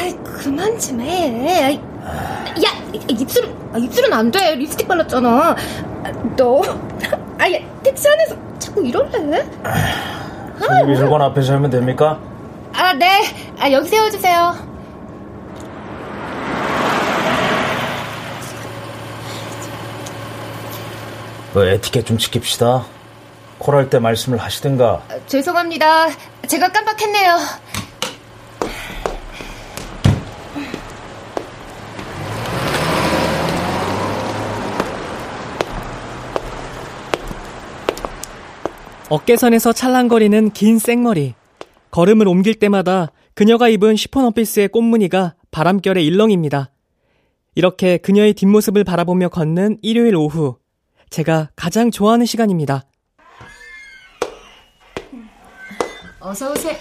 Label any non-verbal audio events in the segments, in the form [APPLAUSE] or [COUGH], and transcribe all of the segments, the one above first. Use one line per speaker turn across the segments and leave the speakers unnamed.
아이, 그만 좀 해. 야, 입술은, 아, 입술은 안 돼. 립스틱 발랐잖아. 너, [LAUGHS] 아, 야, 택시 안에서 자꾸 이럴래?
미술관 앞에서 하면 됩니까?
아, 네. 아, 여기 세워주세요.
그 에티켓 좀 지킵시다. 콜할 때 말씀을 하시든가.
아, 죄송합니다. 제가 깜빡했네요.
어깨선에서 찰랑거리는 긴 생머리. 걸음을 옮길 때마다 그녀가 입은 시폰 원피스의 꽃무늬가 바람결에 일렁입니다. 이렇게 그녀의 뒷모습을 바라보며 걷는 일요일 오후. 제가 가장 좋아하는 시간입니다.
어서 오세요.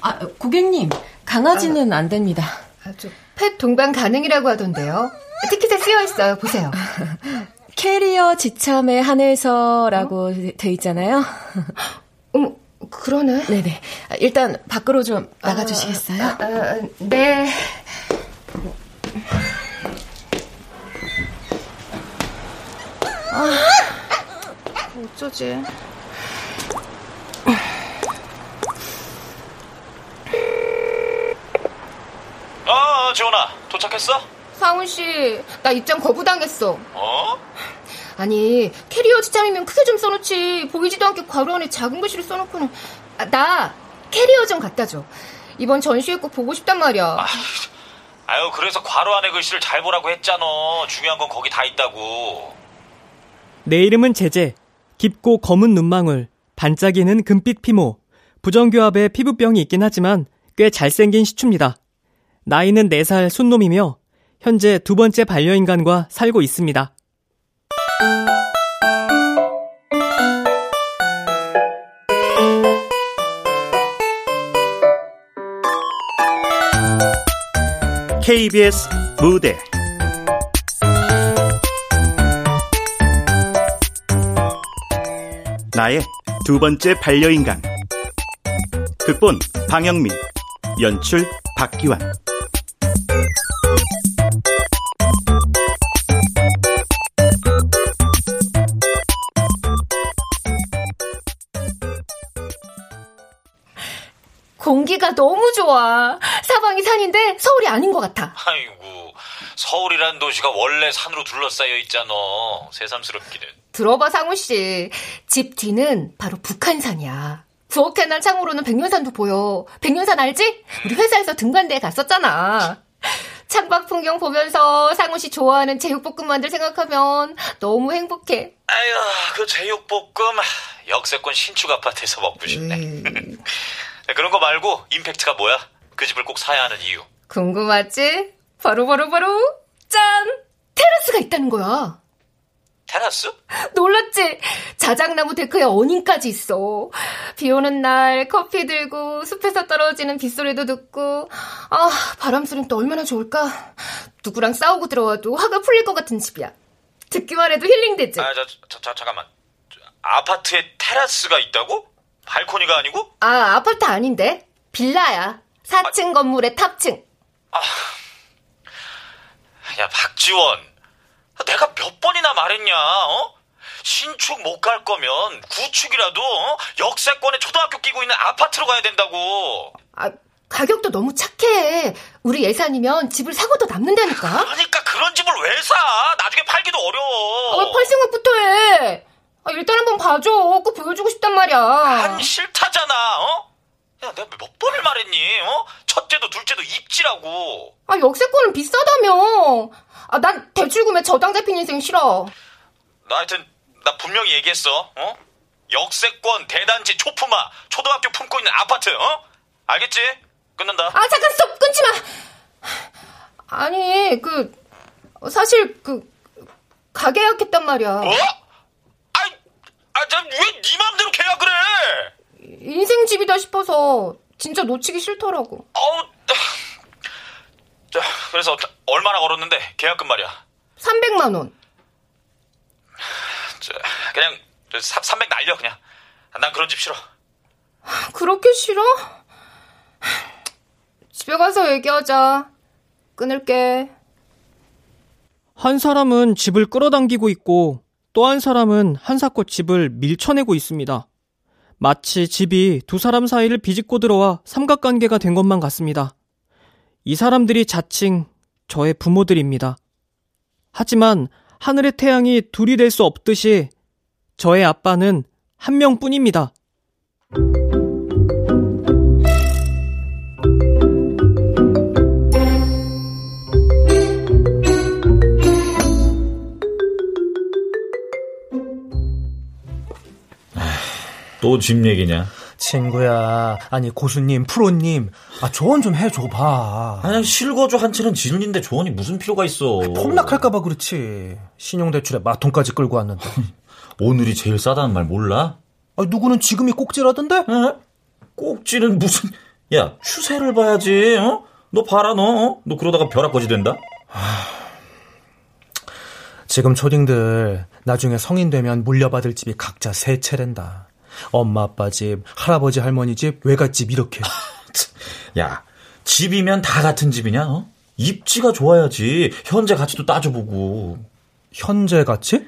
아, 고객님, 강아지는 안 됩니다.
아, 펫 동반 가능이라고 하던데요. 티켓에 쓰여 있어요. 보세요. [LAUGHS]
캐리어 지참에 한해서라고 어? 돼 있잖아요. [LAUGHS]
어머, 그러네.
네네. 일단 밖으로 좀 나가주시겠어요? 아, 아,
네. 아, 어쩌지?
어, 지원아, 도착했어?
상훈 씨, 나 입장 거부당했어.
어?
아니, 캐리어 지참이면 크게 좀 써놓지. 보이지도 않게 괄호 안에 작은 글씨를 써놓고는. 아, 나 캐리어 좀 갖다 줘. 이번 전시회 꼭 보고 싶단 말이야. 아,
아유, 그래서 괄호 안에 글씨를 잘 보라고 했잖아. 중요한 건 거기 다 있다고.
내 이름은 제제. 깊고 검은 눈망울, 반짝이는 금빛 피모, 부정교합에 피부병이 있긴 하지만 꽤 잘생긴 시추입니다. 나이는 4살 순놈이며 현재 두 번째 반려인간과 살고 있습니다.
무대. 나의 두 번째 반려인간. 극본 방영민 연출 박기환
공기가 너무 좋아. 사방이 산인데 서울이 아닌 것 같아.
아이고, 서울이란 도시가 원래 산으로 둘러싸여 있잖아. 새삼스럽기는.
들어봐, 상우 씨. 집 뒤는 바로 북한산이야. 부엌에날 창으로는 백년산도 보여. 백년산 알지? 우리 회사에서 등반대에 갔었잖아. 창밖 풍경 보면서 상우 씨 좋아하는 제육볶음 만들 생각하면 너무 행복해.
아유, 그 제육볶음 역세권 신축 아파트에서 먹고 싶네. [LAUGHS] 음. 그런 거 말고 임팩트가 뭐야? 그 집을 꼭 사야 하는 이유.
궁금하지? 바로 바로 바로 짠! 테라스가 있다는 거야.
테라스?
놀랐지? 자작나무 데크에 어닝까지 있어. 비 오는 날 커피 들고 숲에서 떨어지는 빗소리도 듣고 아 바람 소리는 또 얼마나 좋을까? 누구랑 싸우고 들어와도 화가 풀릴 것 같은 집이야. 듣기만 해도 힐링되지.
아, 자, 자, 자 잠깐만. 아파트에 테라스가 있다고? 발코니가 아니고?
아, 아파트 아닌데. 빌라야. 4층 아, 건물의 탑층. 아.
야, 박지원. 내가 몇 번이나 말했냐, 어? 신축 못 갈 거면 구축이라도 어? 역세권에 초등학교 끼고 있는 아파트로 가야 된다고.
아, 가격도 너무 착해. 우리 예산이면 집을 사고도 남는다니까.
그러니까 그런 집을 왜 사? 나중에 팔기도 어려워.
아, 왜 팔 생각부터 해? 아, 일단 한번 봐줘. 꼭 보여주고 싶단 말이야.
안 싫다잖아, 어? 야, 내가 몇 번을 말했니, 어? 첫째도 둘째도 입지라고.
아, 역세권은 비싸다며. 아, 난 대출금에 저당 잡힌 인생 싫어.
나 하여튼, 나 분명히 얘기했어, 어? 역세권, 대단지, 초품화, 초등학교 품고 있는 아파트, 어? 알겠지? 끊는다.
아, 잠깐, 스톱! 끊지 마! 아니, 그, 사실, 그, 가게 약했단 말이야.
뭐? 아, 왜네 맘대로 계약을 해?
인생 집이다 싶어서 진짜 놓치기 싫더라고.
어우, 자, 그래서 얼마나 걸었는데 계약금 말이야?
300만 원.
자, 그냥 300 날려 그냥. 난 그런 집 싫어.
그렇게 싫어? 집에 가서 얘기하자. 끊을게.
한 사람은 집을 끌어당기고 있고 또 한 사람은 한사코 집을 밀쳐내고 있습니다. 마치 집이 두 사람 사이를 비집고 들어와 삼각관계가 된 것만 같습니다. 이 사람들이 자칭 저의 부모들입니다. 하지만 하늘의 태양이 둘이 될 수 없듯이 저의 아빠는 한 명뿐입니다.
또 집 얘기냐?
친구야, 아니 고수님, 프로님, 아 조언 좀 해줘봐.
그냥 실거주 한 채는 지른인데 조언이 무슨 필요가 있어?
폭락할까봐 그렇지. 신용대출에 마통까지 끌고 왔는데. [LAUGHS]
오늘이 제일 싸다는 말 몰라?
아 누구는 지금이 꼭지라던데?
어? 꼭지는 무슨? 야 추세를 봐야지. 어? 너 봐라 너. 어? 너 그러다가 벼락거지 된다.
지금 초딩들 나중에 성인 되면 물려받을 집이 각자 세 채랜다. 엄마 아빠 집, 할아버지 할머니 집, 외갓집 이렇게.
야 집이면 다 같은 집이냐? 어? 입지가 좋아야지. 현재 가치도 따져보고.
현재 가치?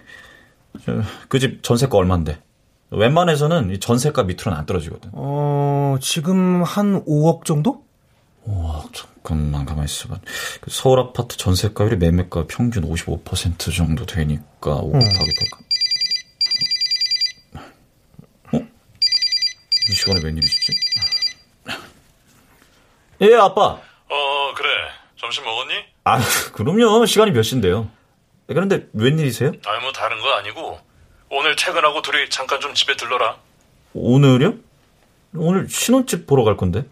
그 집 전세가 얼만데? 웬만해서는 이 전세가 밑으로는 안 떨어지거든.
어, 지금 한 5억 정도?
와, 잠깐만 가만히 있어봐. 그 서울 아파트 전세가율이 매매가 평균 55% 정도 되니까 5 곱하기 100. 이 시간에 웬일이시지? 예, 아빠.
어, 그래. 점심 먹었니?
아, 그럼요. 시간이 몇 시인데요. 그런데 웬일이세요?
아니, 뭐 다른 거 아니고 오늘 퇴근하고 둘이 잠깐 좀 집에 들러라.
오늘요? 오늘 신혼집 보러 갈 건데.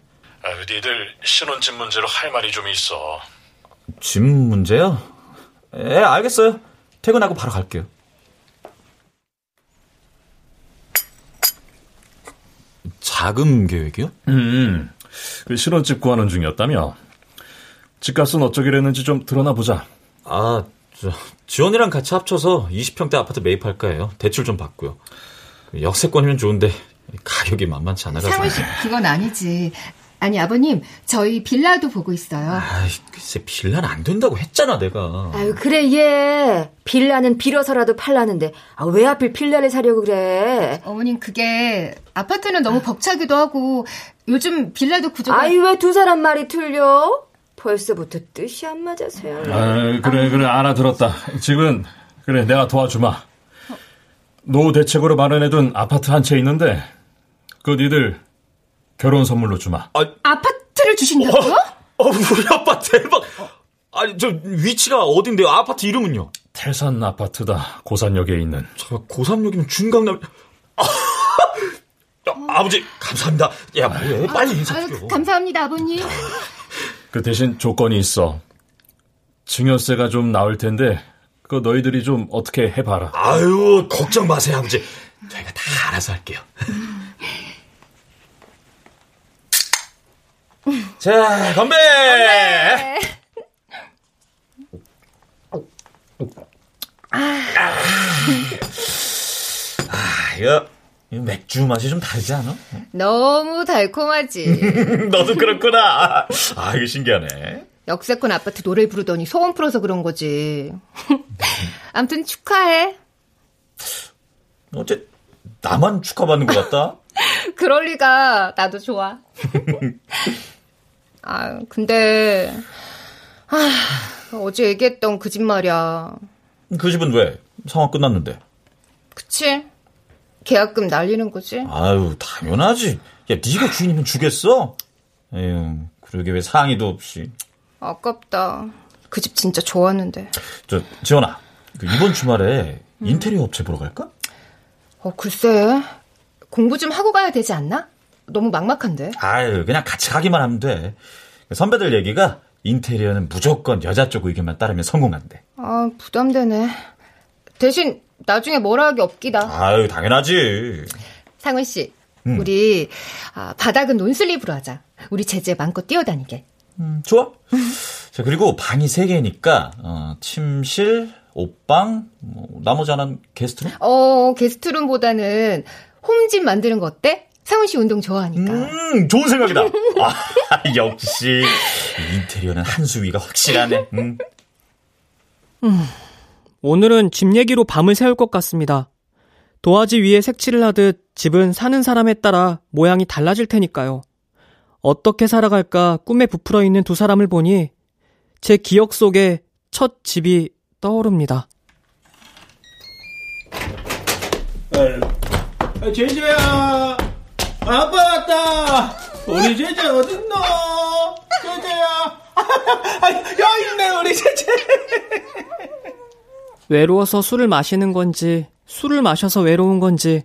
아, 니들 신혼집 문제로 할 말이 좀 있어.
집 문제요? 예, 알겠어요. 퇴근하고 바로 갈게요. 자금 계획이요?
음, 그 신혼집 구하는 중이었다며. 집값은 어쩌기로 는지 좀 드러나 보자.
아, 저, 지원이랑 같이 합쳐서 20평대 아파트 매입할까 해요. 대출 좀 받고요. 역세권이면 좋은데 가격이 만만치 않아가지고.
상훈 씨, 그건 아니지. 아니, 아버님, 저희 빌라도 보고 있어요.
아이, 글쎄, 빌라는 안 된다고 했잖아, 내가.
아유, 그래, 얘. 빌라는 빌어서라도 팔라는데, 아, 왜 하필 빌라를 사려고 그래?
어머님, 그게, 아파트는 너무 벅차기도 하고, 요즘 빌라도 구조가.
아이, 왜두 사람 말이 틀려? 벌써부터 뜻이 안 맞아서요.
아, 그래, 그래, 알아들었다. 지금, 그래, 내가 도와주마. 노후 대책으로 마련해둔 아파트 한 채 있는데, 그 니들 결혼 선물로 주마.
아,
아파트를 주신다고요?
어, 어, 우리 아빠 대박. 아니, 저 위치가 어딘데요? 아파트 이름은요?
태산 아파트다. 고산역에 있는.
저 고산역이면 중강남. 아, 아버지 감사합니다. 야, 뭐해? 빨리 인사드려.
아유, 감사합니다, 아버님.
그 대신 조건이 있어. 증여세가 좀 나올 텐데 그 너희들이 좀 어떻게 해봐라.
아유 걱정 마세요 아버지. 저희가 다 알아서 할게요. 자 건배. 건배. 아, 이거 맥주 맛이 좀 다르지 않아?
너무 달콤하지. [LAUGHS]
너도 그렇구나. 아, 이거 신기하네.
역세권 아파트 노래 부르더니 소원 풀어서 그런 거지. [LAUGHS] 아무튼 축하해.
어째 나만 축하받는 것 같다? [LAUGHS]
그럴 리가. 나도 좋아. 아, 근데 아, 어제 얘기했던 그 집 말이야.
그 집은 왜? 상황 끝났는데.
그치? 계약금 날리는 거지?
아유, 당연하지. 야, 네가 주인이면 주겠어? 에휴, 그러게 왜 상의도 없이.
아깝다. 그 집 진짜 좋았는데.
저, 지원아. 그 이번 주말에 음. 인테리어 업체 보러 갈까?
어, 글쎄. 공부 좀 하고 가야 되지 않나? 너무 막막한데.
아유, 그냥 같이 가기만 하면 돼. 선배들 얘기가 인테리어는 무조건 여자 쪽 의견만 따르면 성공한대.
아, 부담되네. 대신 나중에 뭐라 하기 없기다.
아유, 당연하지.
상훈 씨, 음. 우리 아, 바닥은 논슬립으로 하자. 우리 제재 마음껏 뛰어다니게.
음, 좋아. 자, 그리고 방이 3개니까 어, 침실, 옷방, 뭐, 나머지 하나는 게스트룸?
어, 게스트룸보다는 홈집 만드는 거 어때? 상훈 씨 운동 좋아하니까.
음, 좋은 생각이다. [LAUGHS] 아, 역시 인테리어는 한수 위가 확실하네. 음.
음, 오늘은 집 얘기로 밤을 새울 것 같습니다. 도화지 위에 색칠을 하듯 집은 사는 사람에 따라 모양이 달라질 테니까요. 어떻게 살아갈까 꿈에 부풀어 있는 두 사람을 보니 제 기억 속에 첫 집이 떠오릅니다.
아, 제재야, 아빠 왔다. 우리 제재 어딨노? 제재야, 여기 있네 우리 제재. [LAUGHS]
외로워서 술을 마시는 건지 술을 마셔서 외로운 건지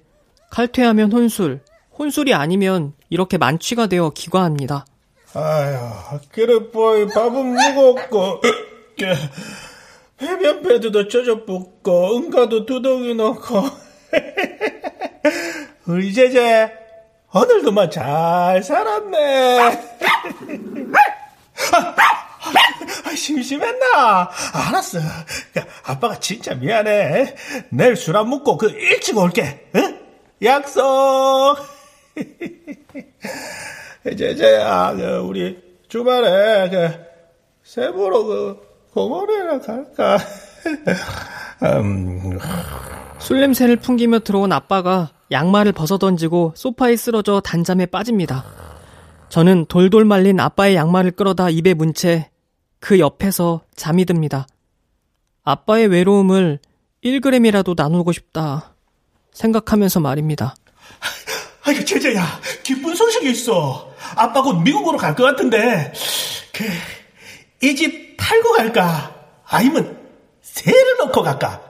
칼퇴하면 혼술, 혼술이 아니면 이렇게 만취가 되어 기과합니다.
아휴, 그릇 보이 밥은 무겁고, [LAUGHS] 배변 패드도 쪄져 붓고, 응가도 두덩이 넣고. [LAUGHS] 우리 제제, 오늘도만 잘 살았네. 아, 아, 심심했나? 알았어. 아빠가 진짜 미안해. 내일 술 안 먹고 그 일찍 올게. 응? 약속. [LAUGHS] 제재야, 그 우리 주말에 그 세보로 그 공원에나 갈까? [LAUGHS]
음... 술 냄새를 풍기며 들어온 아빠가 양말을 벗어던지고 소파에 쓰러져 단잠에 빠집니다. 저는 돌돌 말린 아빠의 양말을 끌어다 입에 문 채 그 옆에서 잠이 듭니다. 아빠의 외로움을 1g이라도 나누고 싶다 생각하면서 말입니다.
아이고, 제재야, 기쁜 소식이 있어. 아빠 곧 미국으로 갈 것 같은데, 그, 이 집 팔고 갈까? 아니면 세를 넣고 갈까?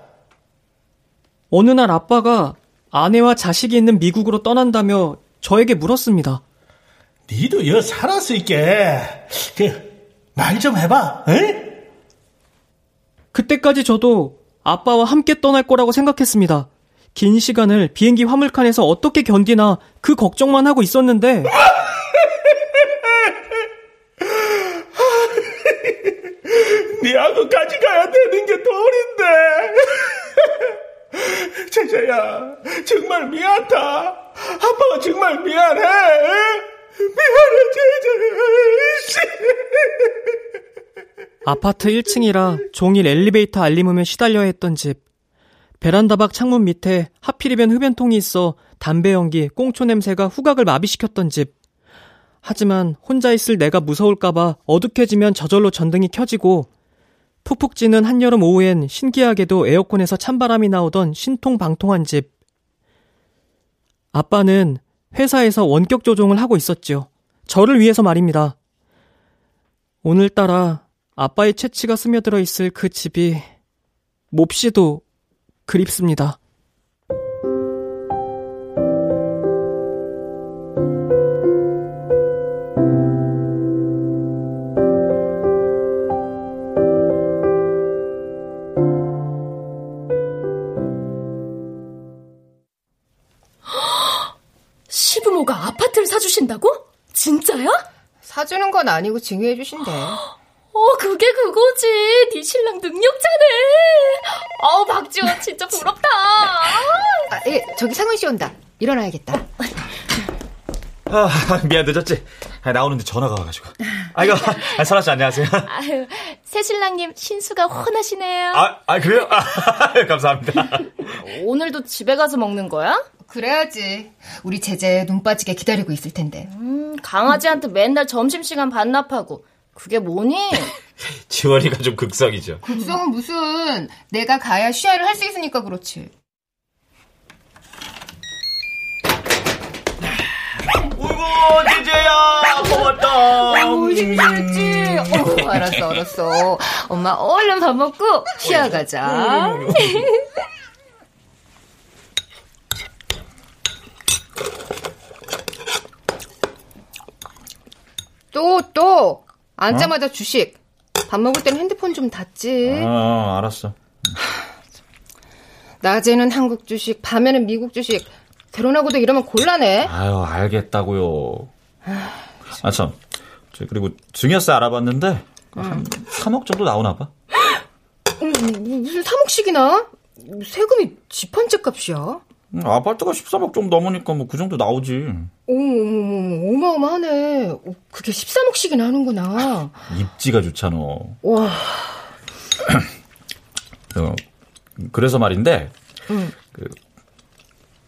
어느 날 아빠가 아내와 자식이 있는 미국으로 떠난다며 저에게 물었습니다.
니도 여 살았을게. 그, 말 좀 해봐, 에?
그때까지 저도 아빠와 함께 떠날 거라고 생각했습니다. 긴 시간을 비행기 화물칸에서 어떻게 견디나 그 걱정만 하고 있었는데. [LAUGHS]
니하고 같이 가야 되는 게 도리인데. [LAUGHS] 제자야, 정말 미안다. 아빠가 정말 미안해. 미안해, 제자.
아파트 1층이라 종일 엘리베이터 알림음에 시달려야 했던 집. 베란다 밖 창문 밑에 하필이면 흡연통이 있어 담배 연기, 꽁초 냄새가 후각을 마비시켰던 집. 하지만 혼자 있을 내가 무서울까봐 어둑해지면 저절로 전등이 켜지고 푹푹 찌는 한여름 오후엔 신기하게도 에어컨에서 찬바람이 나오던 신통방통한 집. 아빠는 회사에서 원격 조종을 하고 있었죠. 저를 위해서 말입니다. 오늘따라 아빠의 채취가 스며들어 있을 그 집이 몹시도 그립습니다.
진짜야?
사주는 건 아니고 증여해 주신대. [GASPS]
어, 그게 그거지. 네 신랑 능력자네. 어, 박지원 진짜 부럽다. [LAUGHS]
아, 예, 저기 상훈 씨 온다. 일어나야겠다.
아, 미안 늦었지. 아, 나오는데 전화가 와가지고. 아이고, 아, 설아 씨 안녕하세요.
아유, 새 신랑님 신수가 훤하시네요.
아, 아 그래요? 아, [LAUGHS] 감사합니다.
오늘도 집에 가서 먹는 거야?
그래야지. 우리 제재 눈 빠지게 기다리고 있을 텐데.
음, 강아지한테 맨날 점심시간 반납하고. 그게 뭐니? [LAUGHS]
지원이가 좀 극성이죠.
극성은 무슨 내가 가야 쉬야를 할 수 있으니까 그렇지.
우고 제재야 고맙다.
오, 잘했지. 어, 알았어 알았어. 엄마 얼른 밥 먹고 쉬야 가자. 또 또. 앉자마자 어? 주식. 밥 먹을 때는 핸드폰 좀 닫지.
아, 알았어.
낮에는 한국 주식, 밤에는 미국 주식. 결혼하고도 이러면 곤란해.
아유, 알겠다고요. 아, 참. 그리고 증여세 알아봤는데 한 3억 정도 나오나 봐.
무슨 3억씩이나? 세금이 집 한 채 값이야.
음, 아파트가 13억 좀 넘으니까 뭐 그 정도 나오지.
어머, 어마어마하네. 어, 그게 13억씩이나 하는구나. [LAUGHS]
입지가 좋잖아.
와. [CLEARS THROAT]
어, 그래서 말인데, 응. 그,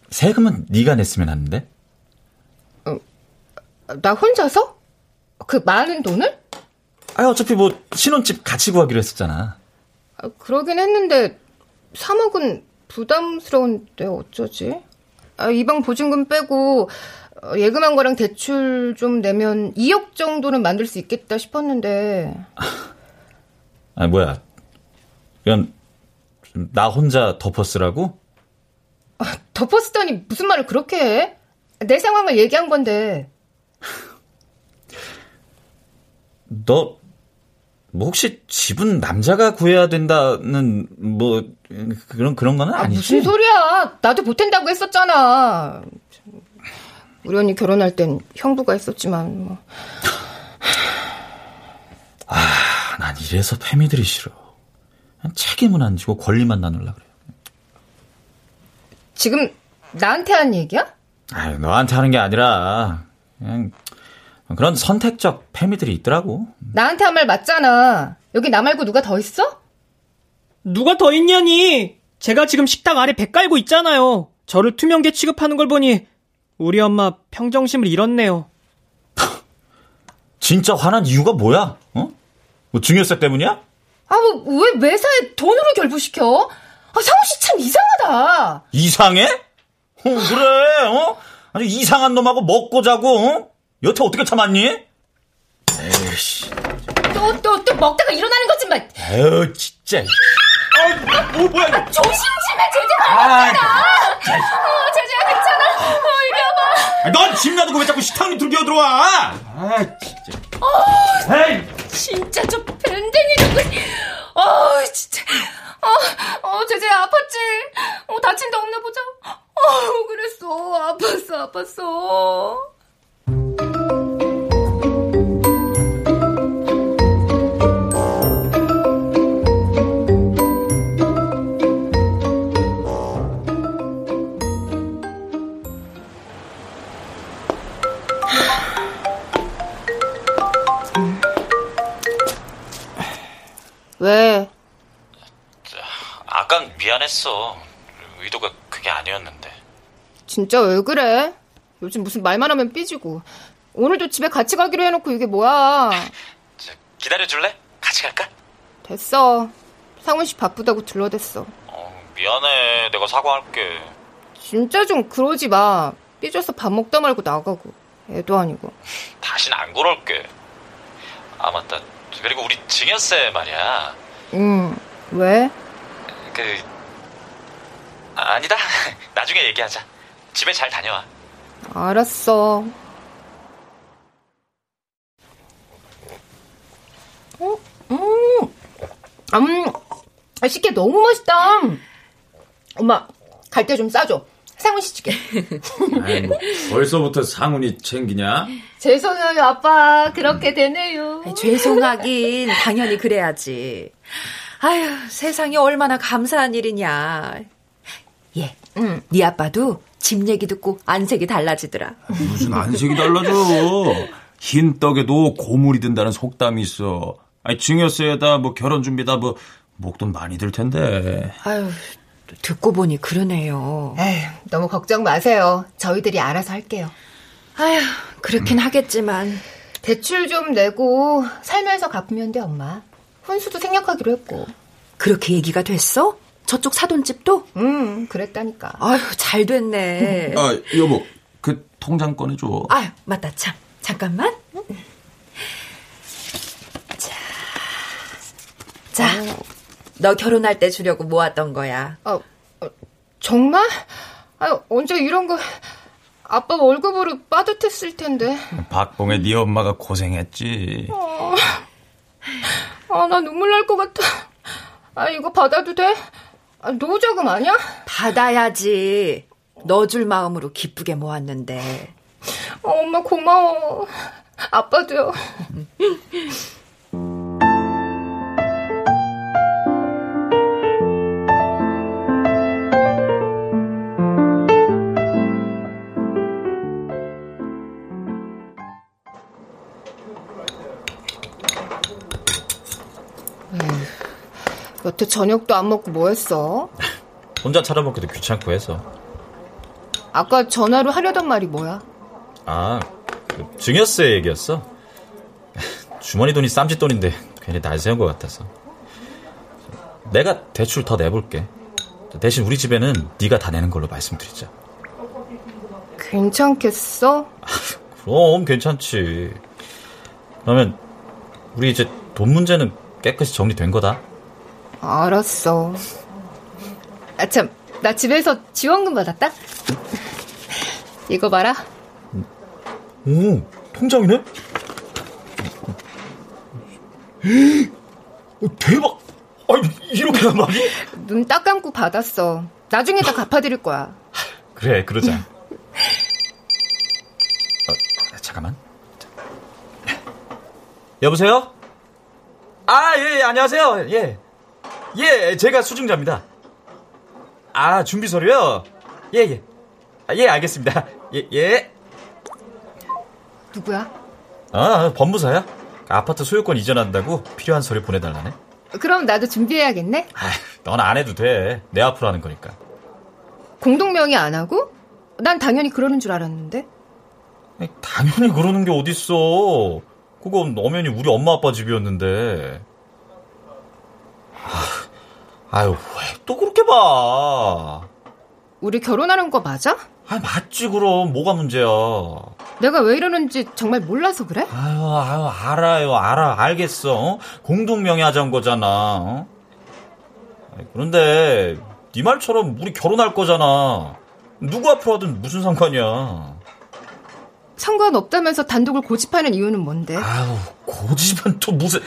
세금은 네가 냈으면 하는데?
어, 나 혼자서? 그 많은 돈을?
아 어차피 뭐 신혼집 같이 구하기로 했었잖아.
아, 그러긴 했는데 3억은 부담스러운데 어쩌지? 아, 이방 보증금 빼고 어, 예금한 거랑 대출 좀 내면 2억 정도는 만들 수 있겠다 싶었는데. [LAUGHS]
아 뭐야? 이건 나 혼자 덮어쓰라고?
아, 덮어쓰다니 무슨 말을 그렇게 해? 내 상황을 얘기한 건데. [LAUGHS]
너, 뭐 혹시 집은 남자가 구해야 된다는 뭐 그런 그런 거는 아니지? 아,
무슨 소리야? 나도 보탠다고 했었잖아. 우리 언니 결혼할 땐 형부가 있었지만 뭐.
아, 난 이래서 패미들이 싫어. 책임은 안 지고 권리만 나눌라 그래.
지금 나한테 한 얘기야?
아, 너한테 하는 게 아니라 그냥 그런 선택적 패미들이 있더라고.
나한테 한 말 맞잖아. 여기 나 말고 누가 더 있어?
누가 더 있냐니? 제가 지금 식탁 아래 배 깔고 있잖아요. 저를 투명계 취급하는 걸 보니 우리 엄마 평정심을 잃었네요. [LAUGHS]
진짜 화난 이유가 뭐야? 어? 뭐 중요세 때문이야?
아, 뭐, 왜 매사에 돈으로 결부시켜? 아, 상우 씨 참 이상하다.
이상해? 어, 그래, 어? 아니, 이상한 놈하고 먹고 자고, 어? 여태 어떻게 참았니?
에이씨. 또, 또, 또 먹다가 일어나는 거지, 마.
에휴, 진짜. 아, 뭐, 뭐야, 이거.
조심 좀 해, 제재가. 아, 어, 제재야, 괜찮아. 어, 이리 와봐.
넌집 놔두고 왜 자꾸 식탁 밑으로 기어 들어와? 아, 진짜.
어, 에이. 진짜 저 밴댕이 좀. 어, 진짜. 어, 어, 제재야, 아팠지? 어, 다친 데 없나 보자. 어, 그랬어. 아팠어, 아팠어. 왜?
아까 미안했어. 의도가 그게 아니었는데.
진짜 왜 그래? 요즘 무슨 말만 하면 삐지고. 오늘도 집에 같이 가기로 해놓고 이게 뭐야?
기다려줄래? 같이 갈까?
됐어. 상훈 씨 바쁘다고 들러댔어.
어, 미안해. 내가 사과할게.
진짜 좀 그러지 마. 삐져서 밥 먹다 말고 나가고. 애도 아니고. [LAUGHS]
다신 안 그럴게. 아, 맞다. 그리고 우리 증여세 말이야.
응. 왜?
그 아, 아니다. [LAUGHS] 나중에 얘기하자. 집에 잘 다녀와.
알았어. 음, 음, 음, 식혜 너무 맛있다. 엄마, 갈 때 좀 싸줘. 상훈 씨 주게.
아이, 뭐, 벌써부터 상훈이 챙기냐?
죄송해요, 아빠. 그렇게 되네요.
아니, 죄송하긴 당연히 그래야지. 아유, 세상에 얼마나 감사한 일이냐. 예, 응. 네 아빠도 집 얘기 듣고 안색이 달라지더라.
무슨 안색이 달라져? 흰 떡에도 고물이 든다는 속담이 있어. 아니, 증여세에다 뭐 결혼 준비다 뭐 목돈 많이 들 텐데.
아유, 듣고 보니 그러네요.
에휴, 너무 걱정 마세요. 저희들이 알아서 할게요.
아휴, 그렇긴 음. 하겠지만.
대출 좀 내고 살면서 갚으면 돼, 엄마. 혼수도 생략하기로 했고.
그렇게 얘기가 됐어? 저쪽 사돈집도?
응, 그랬다니까.
아휴, 잘 됐네.
아, 여보, 그 통장 꺼내줘.
아휴, 맞다, 참. 잠깐만. 자. 자, 어. 너 결혼할 때 주려고 모았던 거야.
아, 어, 정말? 아, 언제 이런 거 아빠 월급으로 빠듯했을 텐데.
박봉의 네 엄마가 고생했지.
어, 아, 나 눈물 날 것 같아. 아, 이거 받아도 돼? 아, 노자금 아니야?
받아야지. 넣어줄 마음으로 기쁘게 모았는데.
어, 엄마 고마워. 아빠도요. [LAUGHS] 여태 저녁도 안 먹고 뭐 했어? [LAUGHS]
혼자 차려 먹기도 귀찮고 해서.
아까 전화로 하려던 말이 뭐야?
아, 그 증여세 얘기였어. [LAUGHS] 주머니 돈이 쌈짓돈인데 괜히 날 세운 것 같아서. 내가 대출 더 내볼게. 대신 우리 집에는 네가 다 내는 걸로 말씀드리자.
괜찮겠어? [LAUGHS]
그럼 괜찮지. 그러면 우리 이제 돈 문제는 깨끗이 정리된 거다.
알았어. 아, 참, 나 집에서 지원금 받았다? 이거 봐라.
오, 통장이네? 대박! 아니, 이렇게 많이?
눈 딱 감고 받았어. 나중에 다 갚아드릴 거야.
그래, 그러자. 어, 잠깐만. 여보세요? 아, 예, 예, 안녕하세요. 예. 예, 제가 수증자입니다. 아, 준비 서류요? 예, 예. 아, 예, 알겠습니다. 예, 예.
누구야?
아, 법무사야. 아파트 소유권 이전한다고 필요한 서류 보내달라네.
그럼 나도 준비해야겠네?
아, 넌안 해도 돼. 내 앞으로 하는 거니까.
공동명의 안 하고? 난 당연히 그러는 줄 알았는데.
아니, 당연히 그러는 게 어딨어. 그건 엄연히 우리 엄마 아빠 집이었는데. 아, 아유, 왜 또 그렇게 봐.
우리 결혼하는 거 맞아?
아, 맞지, 그럼. 뭐가 문제야.
내가 왜 이러는지 정말 몰라서 그래?
아유, 아유, 알아요, 알아, 알겠어. 어? 공동명의 하자는 거잖아. 어? 그런데, 네 말처럼 우리 결혼할 거잖아. 누구 앞으로 하든 무슨 상관이야.
상관없다면서 단독을 고집하는 이유는 뭔데?
아유, 고집은 또 무슨.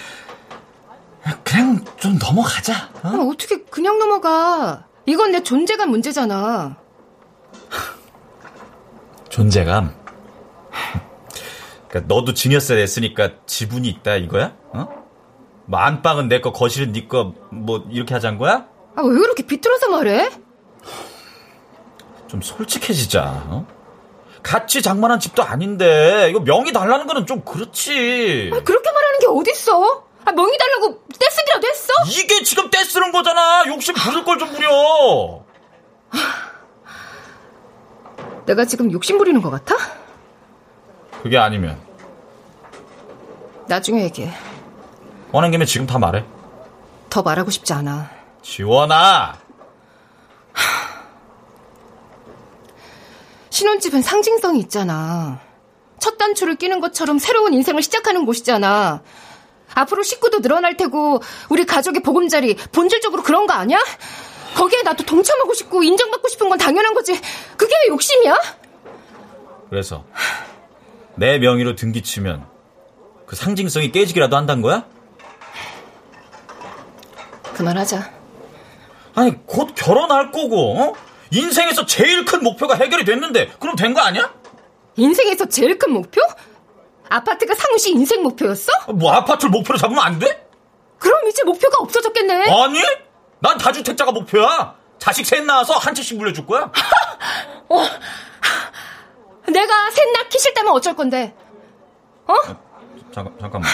그냥 좀 넘어가자. 어?
아, 어떻게 그냥 넘어가? 이건 내 존재감 문제잖아.
존재감. 그러니까 너도 증여세 냈으니까 지분이 있다 이거야? 어? 뭐 안방은 내 거, 거실은 네 거, 뭐 이렇게 하자는 거야?
아, 왜 그렇게 비뚤어서 말해?
좀 솔직해지자. 어? 같이 장만한 집도 아닌데 이거 명의 달라는 거는 좀 그렇지.
아, 그렇게 말하는 게 어딨어? 아, 명의 달라고 떼쓰기라도 했어?
이게 지금 떼쓰는 거잖아. 욕심 부릴 걸 좀 부려.
내가 지금 욕심 부리는 것 같아?
그게 아니면
나중에 얘기해.
원한 김에 지금 다 말해.
더 말하고 싶지 않아.
지원아.
신혼집은 상징성이 있잖아. 첫 단추를 끼는 것처럼 새로운 인생을 시작하는 곳이잖아. 앞으로 식구도 늘어날 테고 우리 가족의 보금자리 본질적으로 그런 거 아니야? 거기에 나도 동참하고 싶고 인정받고 싶은 건 당연한 거지. 그게 왜 욕심이야?
그래서 내 명의로 등기 치면 그 상징성이 깨지기라도 한다는 거야?
그만하자.
아니 곧 결혼할 거고 어? 인생에서 제일 큰 목표가 해결이 됐는데 그럼 된 거 아니야?
인생에서 제일 큰 목표? 아파트가 상우 씨 인생 목표였어?
뭐 아파트를 목표로 잡으면 안 돼?
그럼 이제 목표가 없어졌겠네.
아니 난 다주택자가 목표야 자식 셋 낳아서 한 채씩 물려줄 거야 [LAUGHS]
어, 내가 셋 낳기 싫다면 어쩔 건데? 어?
잠깐 잠깐만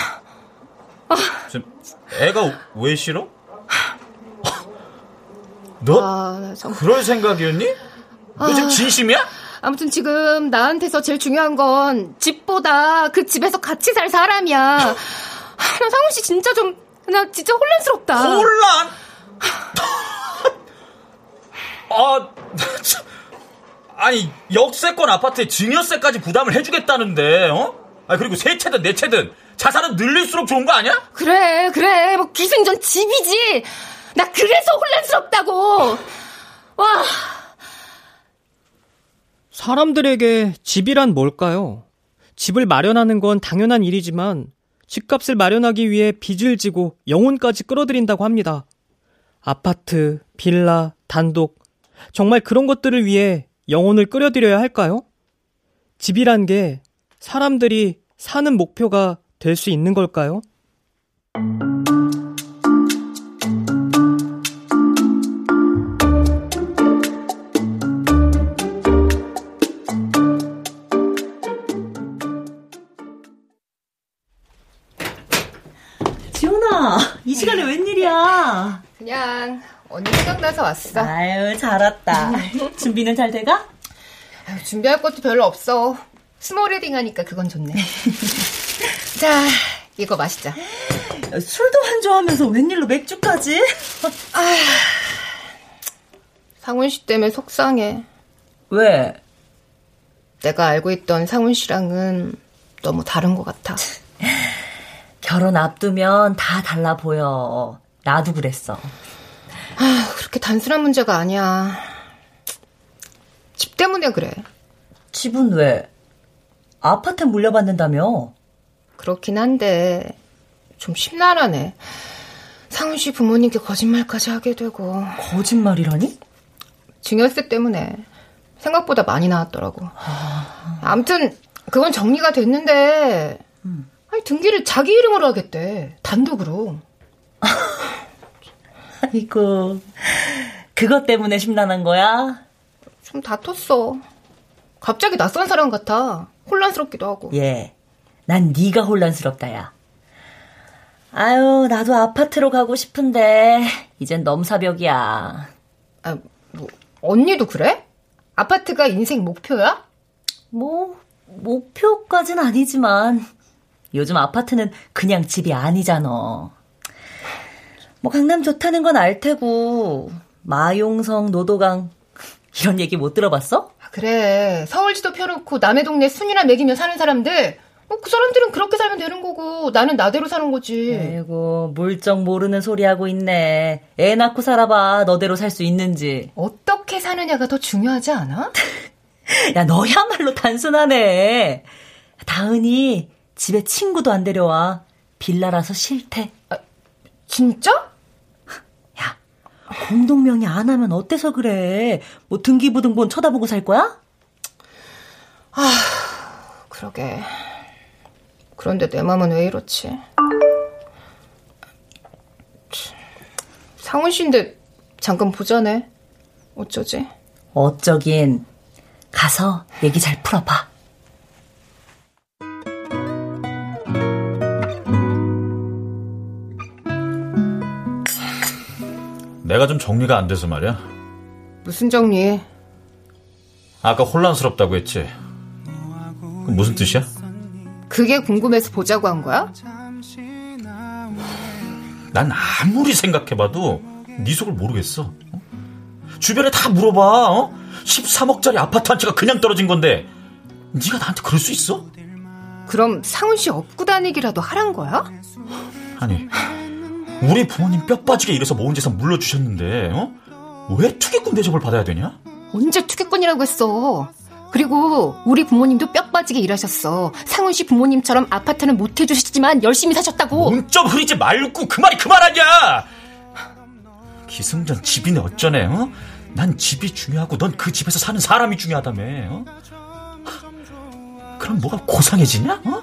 지금 애가 왜 싫어? 너
아, 정말.
그럴 생각이었니? 너 지금 진심이야?
아무튼 지금 나한테서 제일 중요한 건 집보다 그 집에서 같이 살 사람이야. 나 상훈 씨 진짜 좀, 나 진짜 혼란스럽다.
혼란? 아, 참. 아니 역세권 아파트에 증여세까지 부담을 해주겠다는데, 어? 아 그리고 세 채든 네 채든 자산은 늘릴수록 좋은 거 아니야?
그래, 그래. 뭐 기승전 집이지. 나 그래서 혼란스럽다고. 와.
사람들에게 집이란 뭘까요? 집을 마련하는 건 당연한 일이지만 집값을 마련하기 위해 빚을 지고 영혼까지 끌어들인다고 합니다. 아파트, 빌라, 단독, 정말 그런 것들을 위해 영혼을 끌어들여야 할까요? 집이란 게 사람들이 사는 목표가 될 수 있는 걸까요?
생각나서 왔어.
아유, 잘 왔다. [LAUGHS] 준비는 잘 돼가?
아유, 준비할 것도 별로 없어. small wedding 하니까 그건 좋네. [LAUGHS] 자, 이거 마시자.
술도 안 좋아하면서 웬일로 맥주까지? [LAUGHS]
아, 상훈 씨 때문에 속상해.
왜?
내가 알고 있던 상훈 씨랑은 너무 다른 것 같아.
결혼 앞두면 다 달라 보여. 나도 그랬어.
아, 그렇게 단순한 문제가 아니야. 집 때문에 그래.
집은 왜? 아파트 물려받는다며?
그렇긴 한데 좀 심란하네. 상훈 씨 부모님께 거짓말까지 하게 되고.
거짓말이라니?
증여세 때문에 생각보다 많이 나왔더라고. 아무튼 그건 정리가 됐는데
음.
아니 등기를 자기 이름으로 하겠대. 단독으로. [LAUGHS]
아이고 그것 때문에 심란한 거야?
좀 다퉜어. 갑자기 낯선 사람 같아. 혼란스럽기도 하고.
예. 난 네가 혼란스럽다야. 아유, 나도 아파트로 가고 싶은데 이젠 넘사벽이야.
아, 뭐 언니도 그래? 아파트가 인생 목표야?
뭐 목표까진 아니지만 요즘 아파트는 그냥 집이 아니잖아. 뭐 강남 좋다는 건 알 테고 마용성, 노도강 이런 얘기 못 들어봤어?
아, 그래. 서울지도 펴놓고 남의 동네 순이나 매기며 사는 사람들 뭐 그 사람들은 그렇게 살면 되는 거고 나는 나대로 사는 거지.
아이고 물정 모르는 소리 하고 있네. 애 낳고 살아봐. 너대로 살 수 있는지.
어떻게 사느냐가 더 중요하지 않아? [LAUGHS]
야 너야말로 단순하네. 다은이 집에 친구도 안 데려와. 빌라라서 싫대.
아, 진짜?
야 공동명의 안 하면 어때서 그래? 뭐 등기부등본 쳐다보고 살 거야?
아 그러게. 그런데 내 맘은 왜 이렇지? 상훈 씨인데 잠깐 보자네. 어쩌지?
어쩌긴 가서 얘기 잘 풀어봐.
내가 좀 정리가 안 돼서 말이야.
무슨 정리?
아까 혼란스럽다고 했지. 무슨 뜻이야?
그게 궁금해서 보자고 한 거야?
난 아무리 생각해봐도 네 속을 모르겠어. 어? 주변에 다 물어봐. 어? 13억짜리 아파트 한 채가 그냥 떨어진 건데 네가 나한테 그럴 수 있어?
그럼 상훈 씨 업고 다니기라도 하란 거야?
아니 우리 부모님 뼈 빠지게 일해서 모은 재산 물려주셨는데 어? 왜 투기꾼 대접을 받아야 되냐?
언제 투기꾼이라고 했어? 그리고 우리 부모님도 뼈 빠지게 일하셨어. 상훈 씨 부모님처럼 아파트는 못 해주시지만 열심히 사셨다고.
몸좀 흐리지 말고 그 말이 그 말 아니야. 기승전 집이네 어쩌네. 어? 난 집이 중요하고 넌 그 집에서 사는 사람이 중요하다며. 어? 그럼 뭐가 고상해지냐? 어?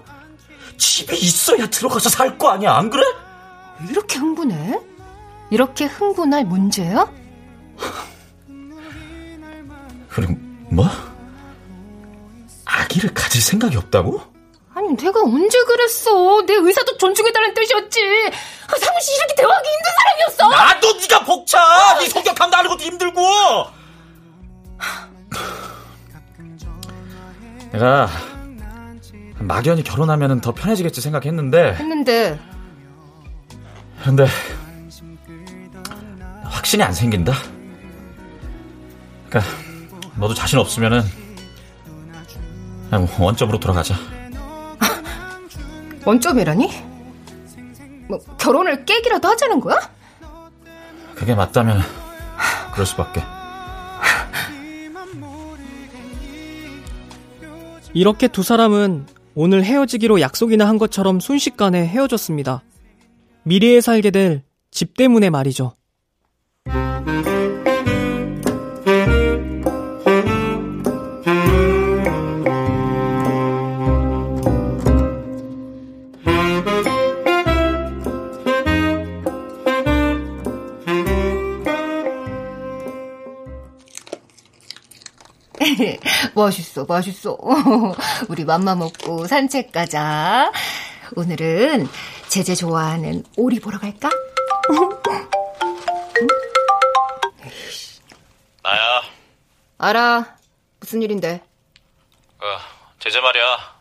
집이 있어야 들어가서 살 거 아니야 안 그래?
이렇게 흥분해? 이렇게 흥분할 문제야?
그리고 뭐? 아기를 가질 생각이 없다고?
아니 내가 언제 그랬어? 내 의사도 존중해달라는 뜻이었지. 아, 상훈 씨 이렇게 대화하기 힘든 사람이었어?
나도 네가 벅차. 네 성격 감당하는 것도 힘들고. 내가 막연히 결혼하면 더 편해지겠지 생각했는데
했는데
근데 확신이 안 생긴다. 그러니까 너도 자신 없으면은 그냥 원점으로 돌아가자.
원점이라니? 뭐 결혼을 깨기라도 하자는 거야?
그게 맞다면 그럴 수밖에.
이렇게 두 사람은 오늘 헤어지기로 약속이나 한 것처럼 순식간에 헤어졌습니다. 미래에 살게 될 집 때문에 말이죠. [LAUGHS]
멋있어, 멋있어. [LAUGHS] 우리 맘마 먹고 산책 가자. 오늘은 제재 좋아하는 오리 보러 갈까?
나야.
알아. 무슨 일인데?
그 제재 말이야.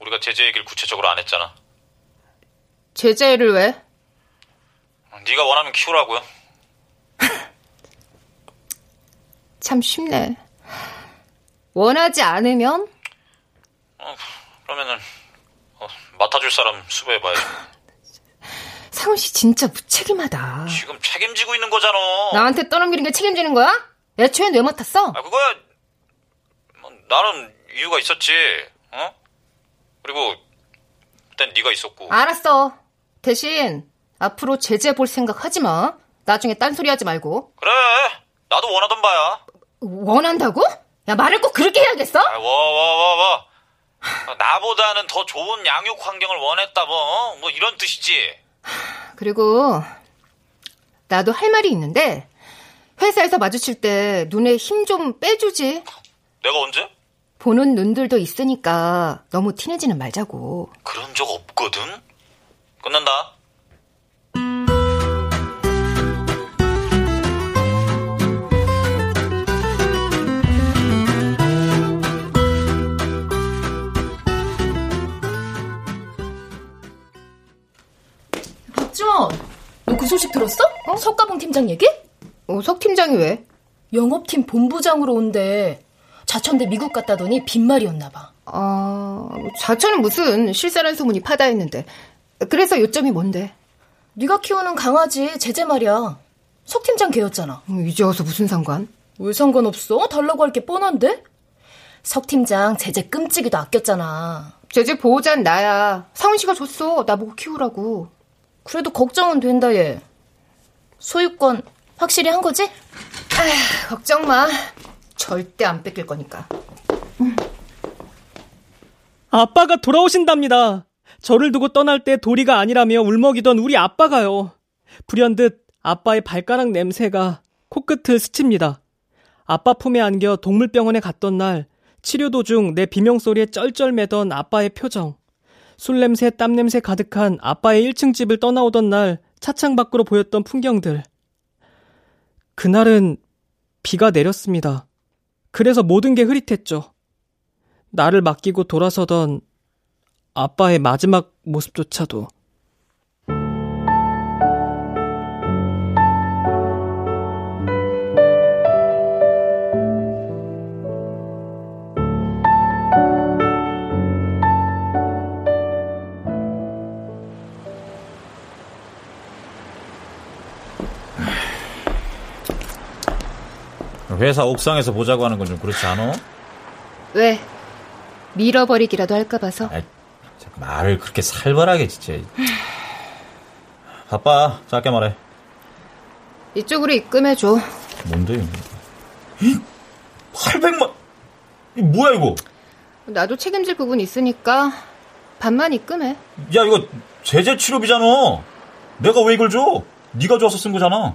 우리가 제재 얘기를 구체적으로 안 했잖아.
제재를 왜?
네가 원하면 키우라고요. [LAUGHS]
참 쉽네. 원하지 않으면
어, 그러면은 어, 맡아줄 사람 수배해봐야지. [LAUGHS]
상훈 씨 진짜 무책임하다.
지금 책임지고 있는 거잖아.
나한테 떠넘기는 게 책임지는 거야? 애초엔 왜 맡았어?
아 그거야. 뭐, 나는 이유가 있었지. 어? 그리고 그땐 네가 있었고.
알았어. 대신 앞으로 제재 볼 생각 하지 마. 나중에 딴소리 하지 말고.
그래. 나도 원하던 바야.
원한다고? 야 말을 꼭 그렇게 해야겠어?
아, 와, 와, 와, 와. 나보다는 더 좋은 양육 환경을 원했다, 뭐. 뭐 이런 뜻이지.
그리고 나도 할 말이 있는데 회사에서 마주칠 때 눈에 힘 좀 빼주지.
내가 언제?
보는 눈들도 있으니까 너무 티내지는 말자고.
그런 적 없거든. 끝난다.
박지원, 너 그 소식 들었어? 어? 석가봉 팀장 얘기?
어, 석 팀장이 왜?
영업팀 본부장으로 온대. 자천대 미국 갔다더니 빈말이었나 봐.
아, 자천은 무슨 실세란 소문이 파다했는데. 그래서 요점이 뭔데?
네가 키우는 강아지 제재 말이야. 석 팀장 걔였잖아.
이제 와서 무슨 상관?
왜 상관없어? 달라고 할 게 뻔한데? 석 팀장 제재 끔찍이도 아꼈잖아.
제재 보호자는 나야. 상훈 씨가 줬어. 나보고 키우라고.
그래도 걱정은 된다 얘. 소유권 확실히 한 거지?
아휴, 걱정 마. 절대 안 뺏길 거니까.
아빠가 돌아오신답니다. 저를 두고 떠날 때 도리가 아니라며 울먹이던 우리 아빠가요. 불현듯 아빠의 발가락 냄새가 코끝을 스칩니다. 아빠 품에 안겨 동물병원에 갔던 날 치료 도중 내 비명소리에 쩔쩔매던 아빠의 표정. 술 냄새, 땀 냄새 가득한 아빠의 1층 집을 떠나오던 날 차창 밖으로 보였던 풍경들. 그날은 비가 내렸습니다. 그래서 모든 게 흐릿했죠. 나를 맡기고 돌아서던 아빠의 마지막 모습조차도.
회사 옥상에서 보자고 하는 건 좀 그렇지 않아?
왜? 밀어버리기라도 할까 봐서.
아이, 말을 그렇게 살벌하게 진짜. 바빠. 짧게 말해.
이쪽으로 입금해줘.
뭔데? 800만. 이 뭐야 이거?
나도 책임질 부분 있으니까 반만 입금해.
야 이거 제재 치료비잖아. 내가 왜 이걸 줘? 네가 줘서 쓴 거잖아.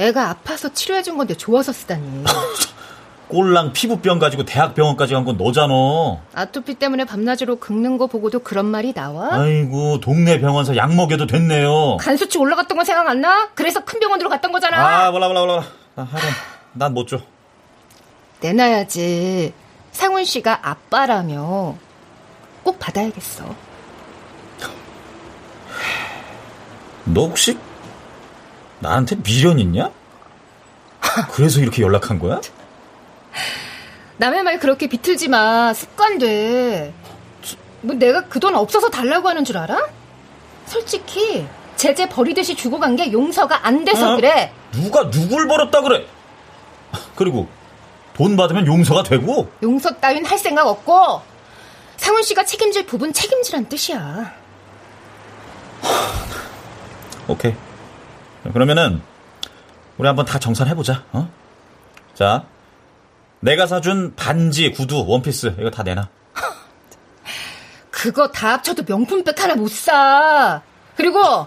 애가 아파서 치료해준 건데 좋아서 쓰다니. [LAUGHS]
꼴랑 피부병 가지고 대학병원까지 간 건 너잖아.
아토피 때문에 밤낮으로 긁는 거 보고도 그런 말이 나와?
아이고 동네 병원서 약 먹여도 됐네요.
간 수치 올라갔던 거 생각 안 나? 그래서 큰 병원으로 갔던 거잖아.
아 몰라 몰라 몰라. 아, 하여튼 난못 줘.
내놔야지. 상훈 씨가 아빠라며 꼭 받아야겠어.
너 혹시 나한테 미련 있냐? 그래서 이렇게 연락한 거야?
남의 말 그렇게 비틀지 마. 습관 돼. 뭐 내가 그 돈 없어서 달라고 하는 줄 알아? 솔직히 제재 버리듯이 주고 간 게 용서가 안 돼서
어?
그래.
누가 누굴 벌었다 그래? 그리고 돈 받으면 용서가 되고?
용서 따윈 할 생각 없고 상훈 씨가 책임질 부분 책임지란 뜻이야.
오케이. 그러면은 우리 한번 다 정산해보자. 어? 자, 내가 사준 반지, 구두, 원피스 이거 다 내놔. [LAUGHS]
그거 다 합쳐도 명품백 하나 못 사. 그리고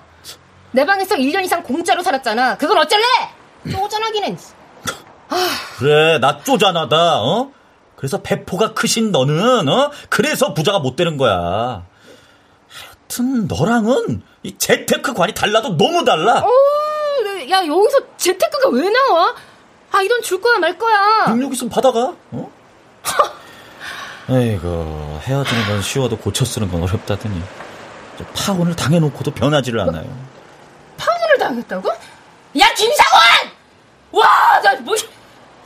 내 방에서 1년 이상 공짜로 살았잖아. 그건 어쩔래? 쪼잔하기는. [LAUGHS]
그래, 나 쪼잔하다. 어? 그래서 배포가 크신 너는 어? 그래서 부자가 못 되는 거야. 하여튼 너랑은 이 재테크관이 달라도 너무 달라.
어, 네, 야 여기서 재테크가 왜 나와? 아 이 돈 줄 거야 말 거야.
능력 있으면 받아가. 어? 에이구 헤어지는 건 쉬워도 고쳐 쓰는 건 어렵다더니 파혼을 당해놓고도 변하지를 않아요.
파혼을 당했다고? 야 김상원! 와, 나 뭐,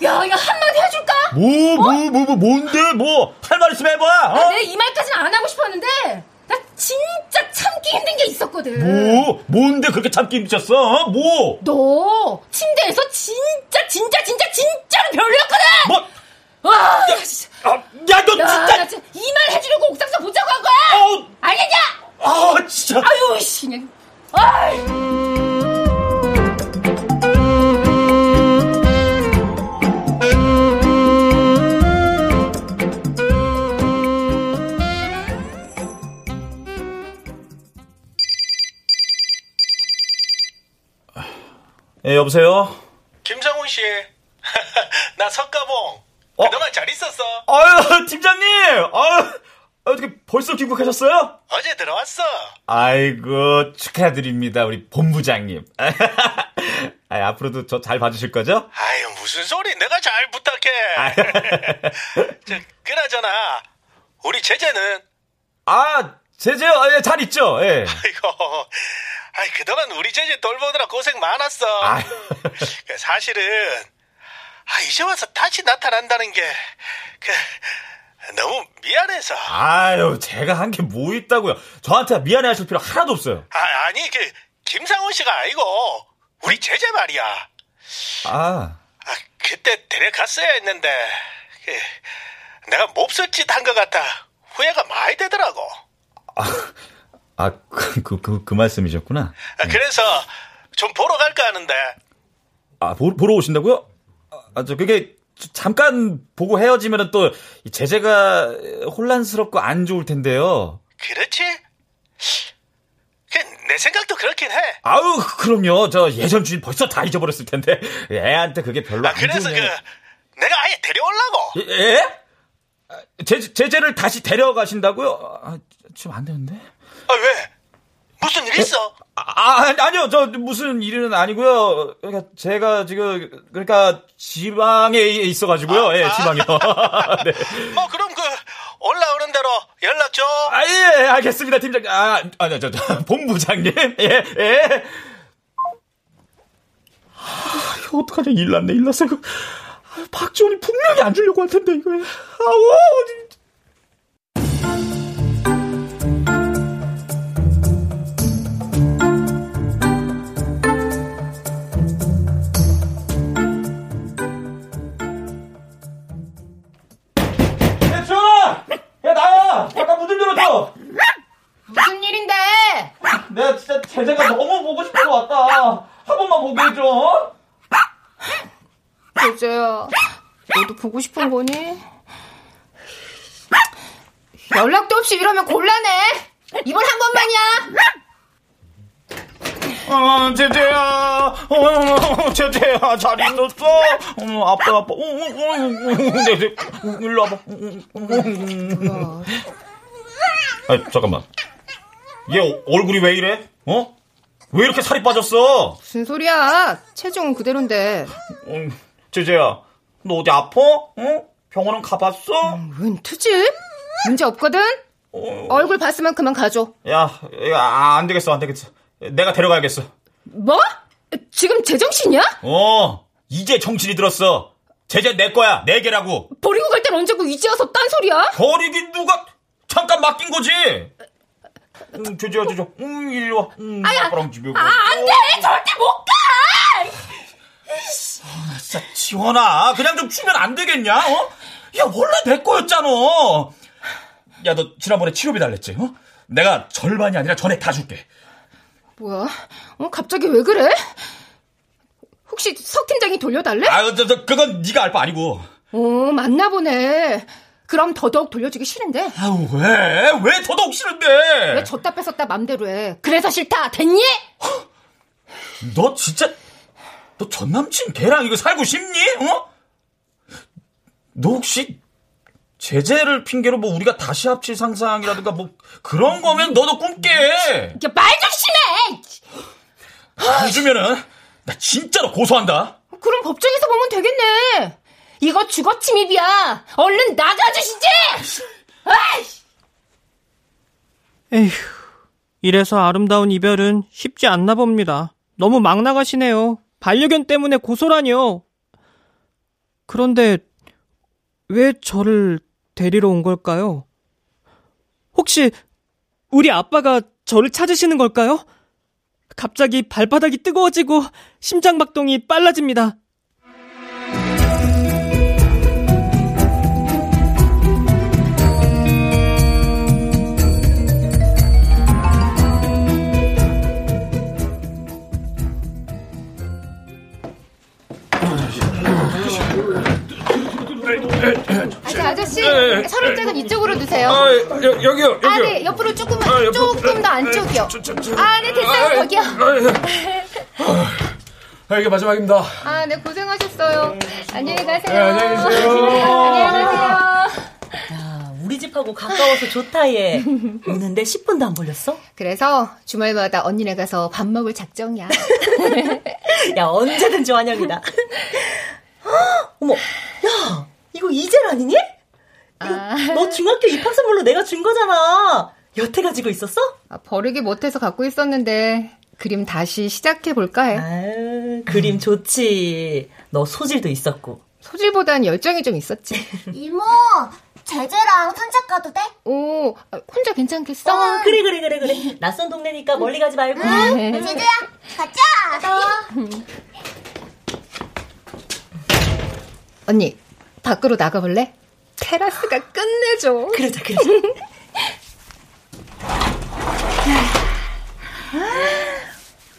야 이거 한마디 해줄까?
뭐, 뭐, 뭐, 뭐, 뭔데, 뭐, 할 말 있으면 해봐, 어?
내이 말까지는 안 하고 싶었는데, 나 진짜 참기 힘든 게 있었거든.
뭐, 뭔데 그렇게 참기 힘드셨어, 어? 뭐?
너, 침대에서 진짜, 진짜, 진짜, 진짜로 별로였거든!
뭐?
와, 야, 진짜.
아, 야, 너
야,
진짜!
나 진짜 이 말 해주려고 옥상에서 보자고 한 거야!
어.
알겠냐?
아, 진짜!
아유, 씨, 그냥. 아이.
여보세요?
김상훈 씨. [LAUGHS] 나 석가봉.
어?
그동안 잘 있었어.
아유, 팀장님! 아유, 어떻게 벌써 귀국하셨어요?
어제 들어왔어.
아이고, 축하드립니다, 우리 본부장님. [LAUGHS] 아, 앞으로도 저 잘 봐주실 거죠?
아유, 무슨 소리. 내가 잘 부탁해. 저, [LAUGHS] 그나저나, 우리 제재는?
아, 제재요? 아, 예, 잘 있죠, 예.
아이고, 아이, 그동안 우리 제재 돌보느라 고생 많았어.
아. [LAUGHS]
그 사실은, 아, 이제 와서 다시 나타난다는 게, 그, 너무 미안해서.
아유, 제가 한 게 뭐 있다고요. 저한테 미안해 하실 필요 하나도 없어요.
아, 아니, 그, 김상훈 씨가 아니고, 우리 제재 말이야.
아,
아, 그때 데려갔어야 했는데, 그, 내가 몹쓸 짓 한 것 같아. 후회가 많이 되더라고.
아, [LAUGHS] 그, 그, 그, 그 말씀이셨구나.
아, 그래서, 좀 보러 갈까 하는데,
아, 보, 보러 오신다고요? 아, 저, 그게, 잠깐 보고 헤어지면은 또, 이 제재가 혼란스럽고 안 좋을 텐데요.
그렇지? 그, 내 생각도 그렇긴 해.
아우, 그럼요. 저 예전 주인 벌써 다 잊어버렸을 텐데. 애한테 그게 별로
아,
안
그래서 그, 내가 아예 데려오려고.
예? 아, 제, 제재를 다시 데려가신다고요? 아, 지금 안 되는데?
아, 왜? 무슨 일 있어?
아, 아니, 아니요. 저 무슨 일은 아니고요. 그러니까 제가 지금 그러니까 지방에 있어 가지고요. 예, 지방이요. [LAUGHS] 네.
뭐, 그럼 그, 올라오는 대로 연락 줘.
아, 예, 알겠습니다, 팀장님. 아, 아니, 저, 저, 본부장님. 예, 예. 아, 이거 어떡하냐. 일 났네, 일 났어. 이거. 아, 박지원이 분명히 안 주려고 할 텐데, 이거. 아우, 내가 진짜 제재가 너무 보고 싶어서 왔다. 한 번만 보게 해줘.
제재야, 너도 보고 싶은 거니? 연락도 없이 이러면 곤란해. 이번 한 번만이야.
어, 제재야. 어, 제재야. 잘 있었어? 어, 아빠, 아빠. 어, 어, 어, 어, 제재. 일로 와봐. 아, 잠깐만. 얘 얼굴이 왜 이래? 어? 왜 이렇게 살이 빠졌어?
무슨 소리야? 체중은 그대로인데.
어, 제재야. 너 어디 아파? 어? 병원은 가봤어?
웬 트집? 문제 없거든? 얼굴 봤으면 그만 가줘.
야, 야, 안 되겠어, 안 되겠어. 내가 데려가야겠어.
뭐? 지금 제정신이야?
어, 이제 정신이 들었어. 제재 내 거야, 내 개라고.
버리고 갈 땐 언제고 이제 와서 딴 소리야?
버리긴 누가 잠깐 맡긴 거지. 음, 제재야, 제재. 음, 이리 와. 음, 아빠랑 집에 가.
아, 안 돼! 절대 못 가!
진짜 지원아, 그냥 좀 주면 안 되겠냐? 어? 야, 원래 내 거였잖아. 야, 너 지난번에 치료비 달랬지? 어? 내가 절반이 아니라 전액 다 줄게.
뭐야? 어, 갑자기 왜 그래? 혹시 석 팀장이 돌려달래?
아, 저, 저, 그건 네가 알 바 아니고.
어, 맞나 보네. 그럼 더더욱 돌려주기 싫은데.
아우, 왜? 왜 더더욱 싫은데?
왜 줬다 뺏었다 맘대로 해. 그래서 싫다. 됐니?
너 진짜 너 전 남친 걔랑 이거 살고 싶니? 어? 너 혹시 제재를 핑계로 뭐 우리가 다시 합칠 상상이라든가 뭐 그런 거면 너도 꿈깨.
말좀 심해!
안 주면은 나 진짜로 고소한다.
그럼 법정에서 보면 되겠네. 이거 주거 침입이야. 얼른 나가주시지. 아이씨.
에휴, 이래서 아름다운 이별은 쉽지 않나 봅니다. 너무 막 나가시네요. 반려견 때문에 고소라니요. 그런데 왜 저를 데리러 온 걸까요? 혹시 우리 아빠가 저를 찾으시는 걸까요? 갑자기 발바닥이 뜨거워지고 심장박동이 빨라집니다.
아저 아저씨 서른짝은 이쪽으로 드세요.
아, 여, 여기요, 여기요.
아, 네, 옆으로 조금만,
아, 옆으로.
조금 더 안쪽이요.
저, 저, 저.
아, 네, 됐어요, 거기요.
아, 이게 마지막입니다.
아, 네, 고생하셨어요. 안녕히 가세요.
네, 안녕히 계세요.
안녕히 가세요.
야, 우리 집하고 가까워서 좋다, 얘. 오는데 10분도 안 걸렸어?
그래서 주말마다 언니네 가서 밥 먹을 작정이야.
야, 언제든지 환영이다. [LAUGHS] 어머, 야, 이거 이젤 아니니? 이거 너 중학교 입학 선물로 내가 준 거잖아. 여태 가지고 있었어?
아, 버리기 못해서 갖고 있었는데 그림 다시 시작해 볼까 해.
아유, 그림 좋지. 너 소질도 있었고.
소질보단 열정이 좀 있었지. [LAUGHS]
이모, 제재랑 산책 가도 돼?
오, 아, 혼자 괜찮겠어?
어, 그래, 그래, 그래, 그래. 낯선 동네니까 멀리 가지 말고.
제재야, 가자.
언니, 밖으로 나가볼래? 테라스가 끝내줘.
그러자, 그러자.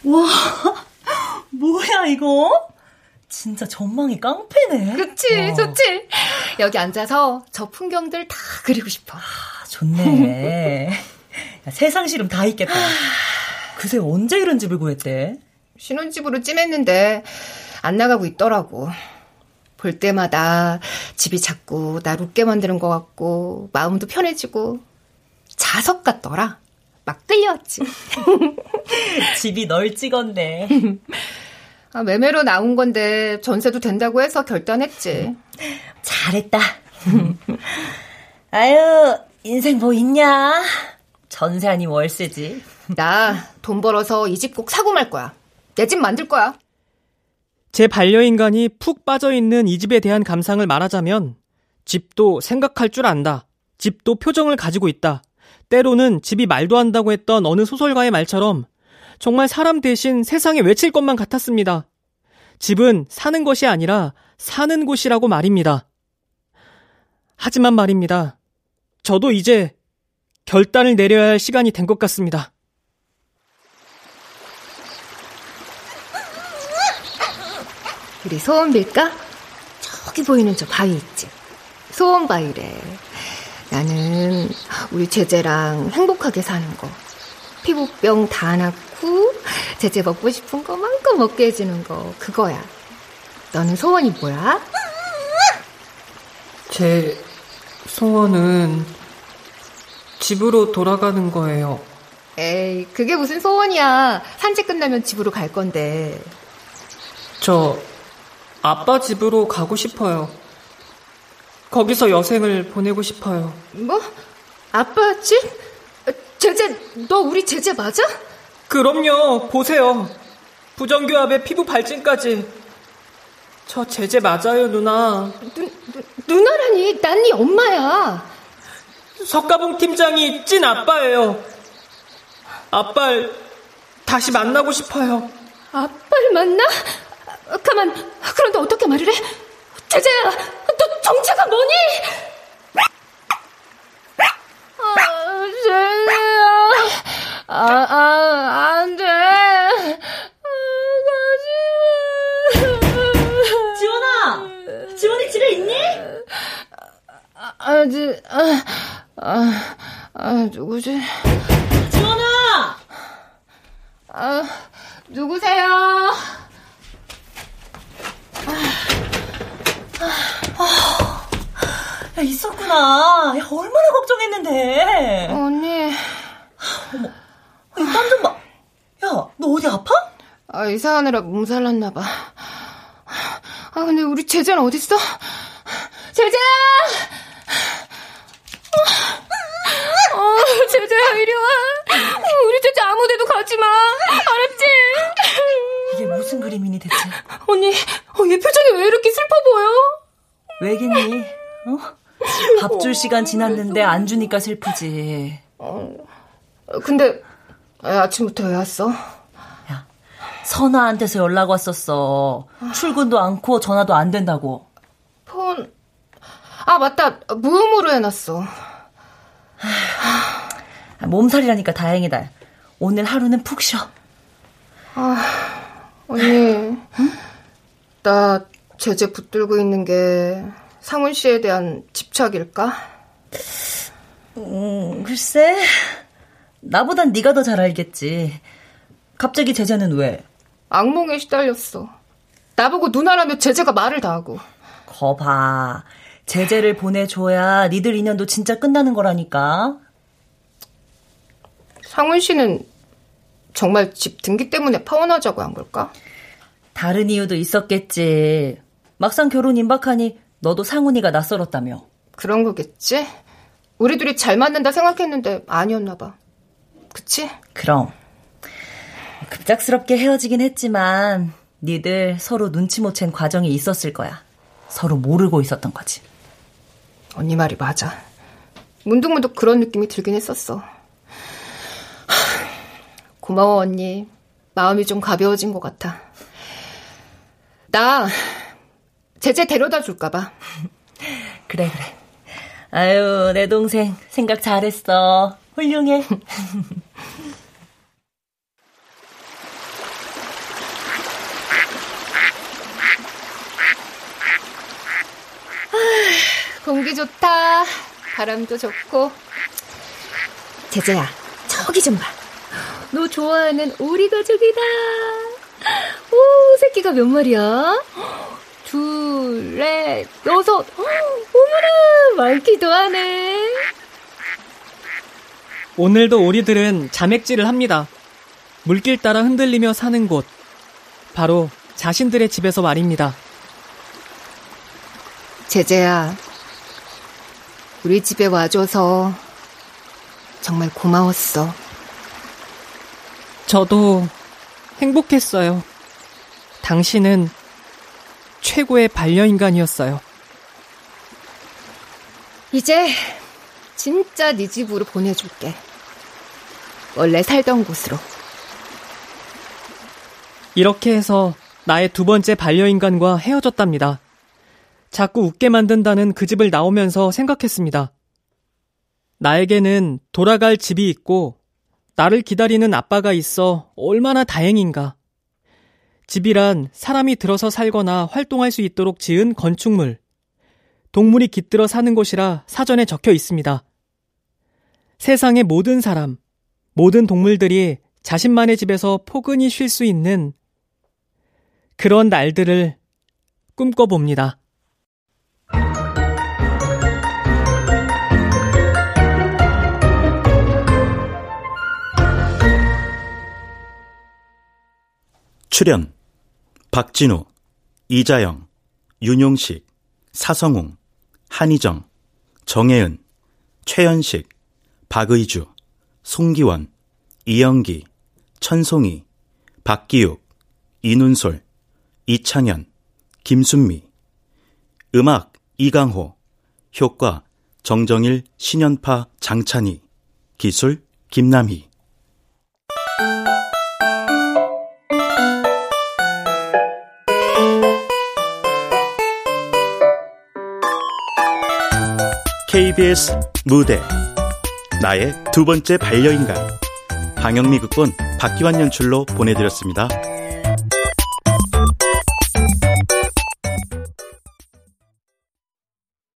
와, 뭐야, 이거? 진짜 전망이 깡패네.
그치,
와.
좋지. 여기 앉아서 저 풍경들 다 그리고 싶어.
아, 좋네. 야, 세상 시름 다 있겠다. 그새 언제 이런 집을 구했대?
신혼집으로 찜했는데 안 나가고 있더라고. 볼 때마다 집이 자꾸 날 웃게 만드는 것 같고 마음도 편해지고 자석 같더라. 막 끌려왔지. [LAUGHS]
집이 널 찍었네. [LAUGHS]
아, 매매로 나온 건데 전세도 된다고 해서 결단했지.
잘했다. [LAUGHS] 아유, 인생 뭐 있냐? 전세 아니 월세지.
나 돈 벌어서 이 집 꼭 사고 말 거야. 내 집 만들 거야.
제 반려인간이 푹 빠져있는 이 집에 대한 감상을 말하자면 집도 생각할 줄 안다. 집도 표정을 가지고 있다. 때로는 집이 말도 한다고 했던 어느 소설가의 말처럼 정말 사람 대신 세상에 외칠 것만 같았습니다. 집은 사는 것이 아니라 사는 곳이라고 말입니다. 하지만 말입니다. 저도 이제 결단을 내려야 할 시간이 된 것 같습니다.
우리 소원 빌까? 저기 보이는 저 바위 있지? 소원 바위래. 나는 우리 제재랑 행복하게 사는 거. 피부병 다 낫고 제재 먹고 싶은 거 마음껏 먹게 해주는 거. 그거야. 너는 소원이 뭐야?
제 소원은 집으로 돌아가는 거예요.
에이, 그게 무슨 소원이야. 산책 끝나면 집으로 갈 건데.
저 아빠 집으로 가고 싶어요. 거기서 여생을 보내고 싶어요.
뭐? 아빠 집? 제재, 너 우리 제재 맞아?
그럼요. 보세요. 부정교합에 피부 발진까지. 저 제재 맞아요, 누나.
누, 누, 누 나라니, 난 네 엄마야.
석가봉 팀장이 찐 아빠예요. 아빠를 다시 만나고 싶어요.
아빠를 만나? 가만, 그런데 어떻게 말을 해? 제재야, 너 정체가 뭐니? 아, 제재야. 아, 아, 안 돼. 아, 가지 마.
지원아! 지원이 집에 있니?
아, 아, 지, 아, 아, 아, 누구지?
지원아!
아, 누구세요?
야, 있었구나. 야, 얼마나 걱정했는데.
언니.
어머, 땀좀 봐. 야, 너 어디 아파?
아, 이사하느라 몸살났나 봐. 아, 근데 우리 제재는 어딨어? 제재야! 어, 제재야, 이리 와. 우리 제재 아무 데도 가지 마.
이게 무슨 그림이니, 대체? [LAUGHS]
언니, 어, 얘 표정이 왜 이렇게 슬퍼 보여?
왜겠니? 어? 밥 줄 시간 지났는데 안 주니까 슬프지. 어,
근데 아침부터 왜 왔어?
야, 선아한테서 연락 왔었어. 출근도 않고 전화도 안 된다고.
폰. 아, 맞다. 무음으로 해놨어.
몸살이라니까 다행이다. 오늘 하루는 푹 쉬어.
아, 언니. 응? 나 제재 붙들고 있는 게 상훈 씨에 대한 집착일까?
음, 글쎄. 나보단 네가 더 잘 알겠지. 갑자기 제재는 왜?
악몽에 시달렸어. 나보고 누나라며 제재가 말을 다 하고.
거봐. 제재를 보내줘야 니들 인연도 진짜 끝나는 거라니까.
상훈 씨는 정말 집 등기 때문에 파혼하자고 한 걸까?
다른 이유도 있었겠지. 막상 결혼 임박하니 너도 상훈이가 낯설었다며.
그런 거겠지? 우리 둘이 잘 맞는다 생각했는데 아니었나 봐. 그치?
그럼. 급작스럽게 헤어지긴 했지만 니들 서로 눈치 못 챈 과정이 있었을 거야. 서로 모르고 있었던 거지.
언니 말이 맞아. 문득문득 그런 느낌이 들긴 했었어. 고마워 언니. 마음이 좀 가벼워진 것 같아. 나 제재 데려다 줄까봐. [LAUGHS]
그래 그래. 아유 내 동생 생각 잘했어. 훌륭해. [LAUGHS]
공기 좋다. 바람도 좋고. 제재야, 저기 좀 봐. 너 좋아하는 오리 가족이다. 오, 새끼가 몇 마리야? 둘, 넷, 여섯. 어머나, 많기도 하네.
오늘도 오리들은 자맥질을 합니다. 물길 따라 흔들리며 사는 곳. 바로 자신들의 집에서 말입니다.
제재야, 우리 집에 와줘서 정말 고마웠어.
저도 행복했어요. 당신은 최고의 반려인간이었어요.
이제 진짜 네 집으로 보내줄게. 원래 살던 곳으로.
이렇게 해서 나의 두 번째 반려인간과 헤어졌답니다. 자꾸 웃게 만든다는 그 집을 나오면서 생각했습니다. 나에게는 돌아갈 집이 있고 나를 기다리는 아빠가 있어 얼마나 다행인가. 집이란 사람이 들어서 살거나 활동할 수 있도록 지은 건축물. 동물이 깃들어 사는 곳이라 사전에 적혀 있습니다. 세상의 모든 사람, 모든 동물들이 자신만의 집에서 포근히 쉴 수 있는 그런 날들을 꿈꿔봅니다.
출연 박진우, 이자영, 윤용식, 사성웅, 한희정, 정혜은, 최현식, 박의주, 송기원, 이영기, 천송이, 박기욱, 이눈솔, 이창현, 김순미 음악 이강호 효과 정정일, 신연파, 장찬희 기술 김남희 KBS 무대 나의 두 번째 반려인간 방영미 극본 박기환 연출로 보내드렸습니다.